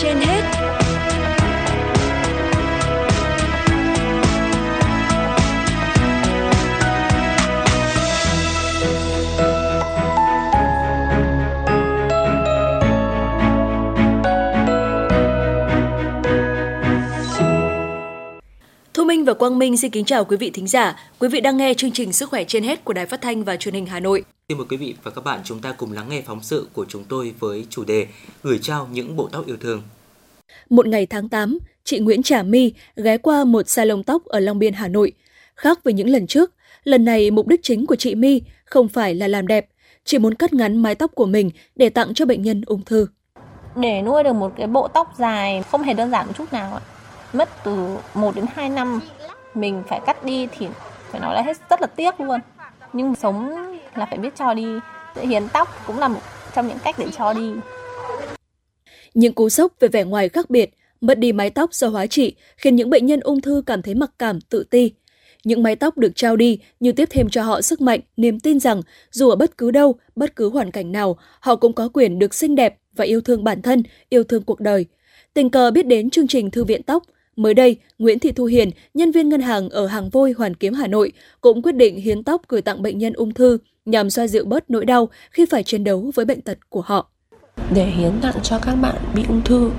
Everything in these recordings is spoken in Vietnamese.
trên hết Thu Minh và Quang Minh xin kính chào quý vị thính giả. Quý vị đang nghe chương trình Sức khỏe trên hết của Đài Phát thanh và Truyền hình Hà Nội. Xin mời quý vị và các bạn chúng ta cùng lắng nghe phóng sự của chúng tôi với chủ đề Gửi trao những bộ tóc yêu thương. Một ngày tháng 8, chị Nguyễn Trà My ghé qua một salon tóc ở Long Biên, Hà Nội. Khác với những lần trước, lần này mục đích chính của chị My không phải là làm đẹp, chỉ muốn cắt ngắn mái tóc của mình để tặng cho bệnh nhân ung thư. Để nuôi được một cái bộ tóc dài không hề đơn giản một chút nào ạ. Mất từ 1 đến 2 năm mình phải cắt đi thì phải nói là hết rất là tiếc luôn. Nhưng sống là phải biết cho đi. Hiến tóc cũng là một trong những cách để cho đi. Những cú sốc về vẻ ngoài khác biệt, mất đi mái tóc do hóa trị khiến những bệnh nhân ung thư cảm thấy mặc cảm, tự ti. Những mái tóc được trao đi như tiếp thêm cho họ sức mạnh, niềm tin rằng dù ở bất cứ đâu, bất cứ hoàn cảnh nào, họ cũng có quyền được xinh đẹp và yêu thương bản thân, yêu thương cuộc đời. Tình cờ biết đến chương trình Thư viện Tóc, Mới đây, Nguyễn Thị Thu Hiền, nhân viên ngân hàng ở Hàng Vôi, Hoàn Kiếm, Hà Nội, cũng quyết định hiến tóc gửi tặng bệnh nhân ung thư nhằm xoa dịu bớt nỗi đau khi phải chiến đấu với bệnh tật của họ. Để hiến tặng cho các bạn bị ung thư,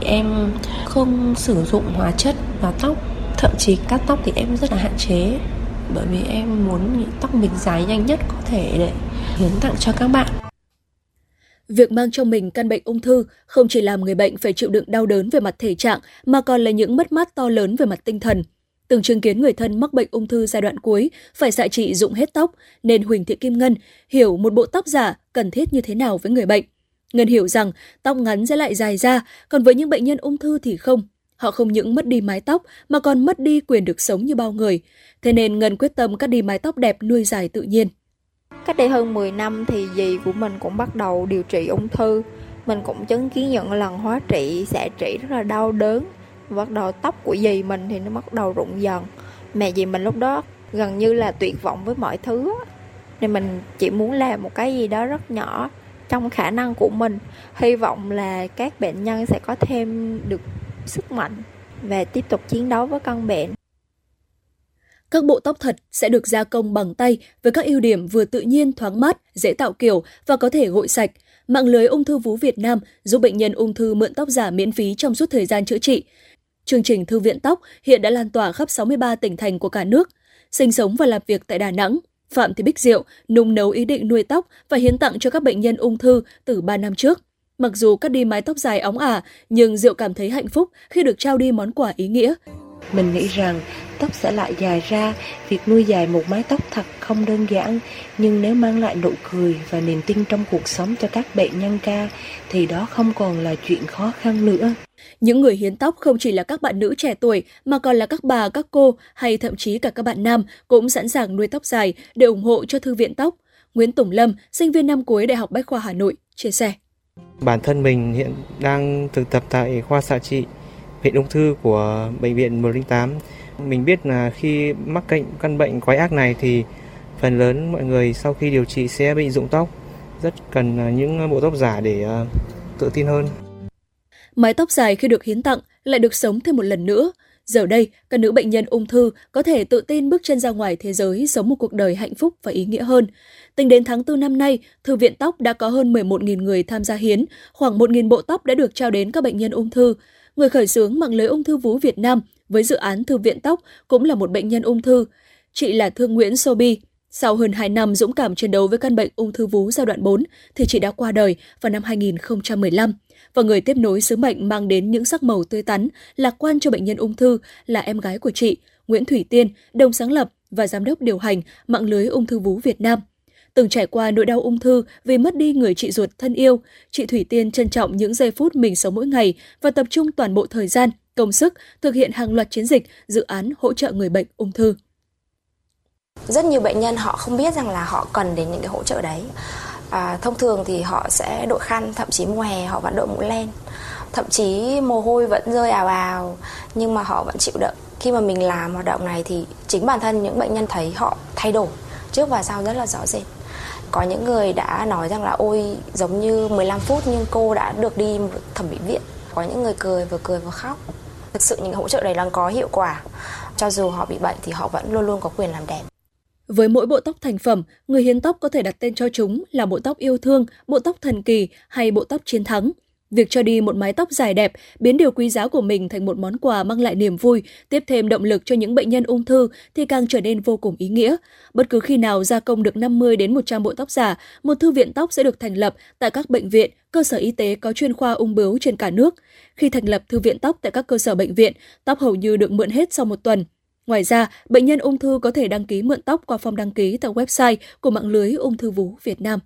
em không sử dụng hóa chất vào tóc. Thậm chí cắt tóc thì em rất là hạn chế bởi vì em muốn tóc mình dài nhanh nhất có thể để hiến tặng cho các bạn. Việc mang trong mình căn bệnh ung thư không chỉ làm người bệnh phải chịu đựng đau đớn về mặt thể trạng mà còn là những mất mát to lớn về mặt tinh thần. Từng chứng kiến người thân mắc bệnh ung thư giai đoạn cuối phải xạ trị dụng hết tóc, nên Huỳnh Thị Kim Ngân hiểu một bộ tóc giả cần thiết như thế nào với người bệnh. Ngân hiểu rằng tóc ngắn sẽ lại dài ra, còn với những bệnh nhân ung thư thì không. Họ không những mất đi mái tóc mà còn mất đi quyền được sống như bao người. Thế nên Ngân quyết tâm cắt đi mái tóc đẹp nuôi dài tự nhiên. Cách đây hơn 10 năm thì dì của mình cũng bắt đầu điều trị ung thư. Mình cũng chứng kiến những lần hóa trị, xạ trị rất là đau đớn. Bắt đầu tóc của dì mình thì nó bắt đầu rụng dần. Mẹ dì mình lúc đó gần như là tuyệt vọng với mọi thứ. Nên mình chỉ muốn làm một cái gì đó rất nhỏ trong khả năng của mình. Hy vọng là các bệnh nhân sẽ có thêm được sức mạnh và tiếp tục chiến đấu với căn bệnh. Các bộ tóc thật sẽ được gia công bằng tay với các ưu điểm vừa tự nhiên, thoáng mát, dễ tạo kiểu và có thể gội sạch. Mạng lưới ung thư vú Việt Nam giúp bệnh nhân ung thư mượn tóc giả miễn phí trong suốt thời gian chữa trị. Chương trình Thư viện Tóc hiện đã lan tỏa khắp 63 tỉnh thành của cả nước. Sinh sống và làm việc tại Đà Nẵng, Phạm Thị Bích Diệu nung nấu ý định nuôi tóc và hiến tặng cho các bệnh nhân ung thư từ 3 năm trước. Mặc dù cắt đi mái tóc dài óng ả, nhưng Diệu cảm thấy hạnh phúc khi được trao đi món quà ý nghĩa. Mình nghĩ rằng tóc sẽ lại dài ra, việc nuôi dài một mái tóc thật không đơn giản, nhưng nếu mang lại nụ cười và niềm tin trong cuộc sống cho các bệnh nhân ca thì đó không còn là chuyện khó khăn nữa. Những người hiến tóc không chỉ là các bạn nữ trẻ tuổi mà còn là các bà, các cô hay thậm chí cả các bạn nam cũng sẵn sàng nuôi tóc dài để ủng hộ cho thư viện tóc. Nguyễn Tùng Lâm, sinh viên năm cuối Đại học Bách khoa Hà Nội, chia sẻ. Bản thân mình hiện đang thực tập tại khoa xạ trị viện ung thư của bệnh viện 108. Mình biết là khi mắc bệnh căn bệnh quái ác này thì phần lớn mọi người sau khi điều trị sẽ bị rụng tóc, rất cần à, những bộ tóc giả để à, tự tin hơn. Mái tóc dài khi được hiến tặng lại được sống thêm một lần nữa. Giờ đây, các nữ bệnh nhân ung thư có thể tự tin bước chân ra ngoài thế giới sống một cuộc đời hạnh phúc và ý nghĩa hơn. Tính đến tháng 4 năm nay, Thư viện Tóc đã có hơn 11.000 người tham gia hiến, khoảng 1.000 bộ tóc đã được trao đến các bệnh nhân ung thư. Người khởi xướng mạng lưới ung thư vú Việt Nam với dự án Thư viện Tóc cũng là một bệnh nhân ung thư. Chị là Thương Nguyễn Sobi. Sau hơn 2 năm dũng cảm chiến đấu với căn bệnh ung thư vú giai đoạn 4 thì chị đã qua đời vào năm 2015 và người tiếp nối sứ mệnh mang đến những sắc màu tươi tắn, lạc quan cho bệnh nhân ung thư là em gái của chị, Nguyễn Thủy Tiên, đồng sáng lập và giám đốc điều hành mạng lưới ung thư vú Việt Nam. Từng trải qua nỗi đau ung thư vì mất đi người chị ruột thân yêu, chị Thủy Tiên trân trọng những giây phút mình sống mỗi ngày và tập trung toàn bộ thời gian, công sức thực hiện hàng loạt chiến dịch, dự án hỗ trợ người bệnh ung thư. Rất nhiều bệnh nhân họ không biết rằng là họ cần đến những cái hỗ trợ đấy. À, thông thường thì họ sẽ đội khăn, thậm chí mùa hè họ vẫn đội mũ len. Thậm chí mồ hôi vẫn rơi ào ào nhưng mà họ vẫn chịu đựng. Khi mà mình làm hoạt động này thì chính bản thân những bệnh nhân thấy họ thay đổi trước và sau rất là rõ rệt có những người đã nói rằng là ôi giống như 15 phút nhưng cô đã được đi thẩm mỹ viện. Có những người cười vừa cười vừa khóc. Thực sự những hỗ trợ này đang có hiệu quả. Cho dù họ bị bệnh thì họ vẫn luôn luôn có quyền làm đẹp. Với mỗi bộ tóc thành phẩm, người hiến tóc có thể đặt tên cho chúng là bộ tóc yêu thương, bộ tóc thần kỳ hay bộ tóc chiến thắng. Việc cho đi một mái tóc dài đẹp, biến điều quý giá của mình thành một món quà mang lại niềm vui, tiếp thêm động lực cho những bệnh nhân ung thư thì càng trở nên vô cùng ý nghĩa. Bất cứ khi nào gia công được 50 đến 100 bộ tóc giả, một thư viện tóc sẽ được thành lập tại các bệnh viện, cơ sở y tế có chuyên khoa ung bướu trên cả nước. Khi thành lập thư viện tóc tại các cơ sở bệnh viện, tóc hầu như được mượn hết sau một tuần. Ngoài ra, bệnh nhân ung thư có thể đăng ký mượn tóc qua form đăng ký tại website của mạng lưới ung thư vú Việt Nam.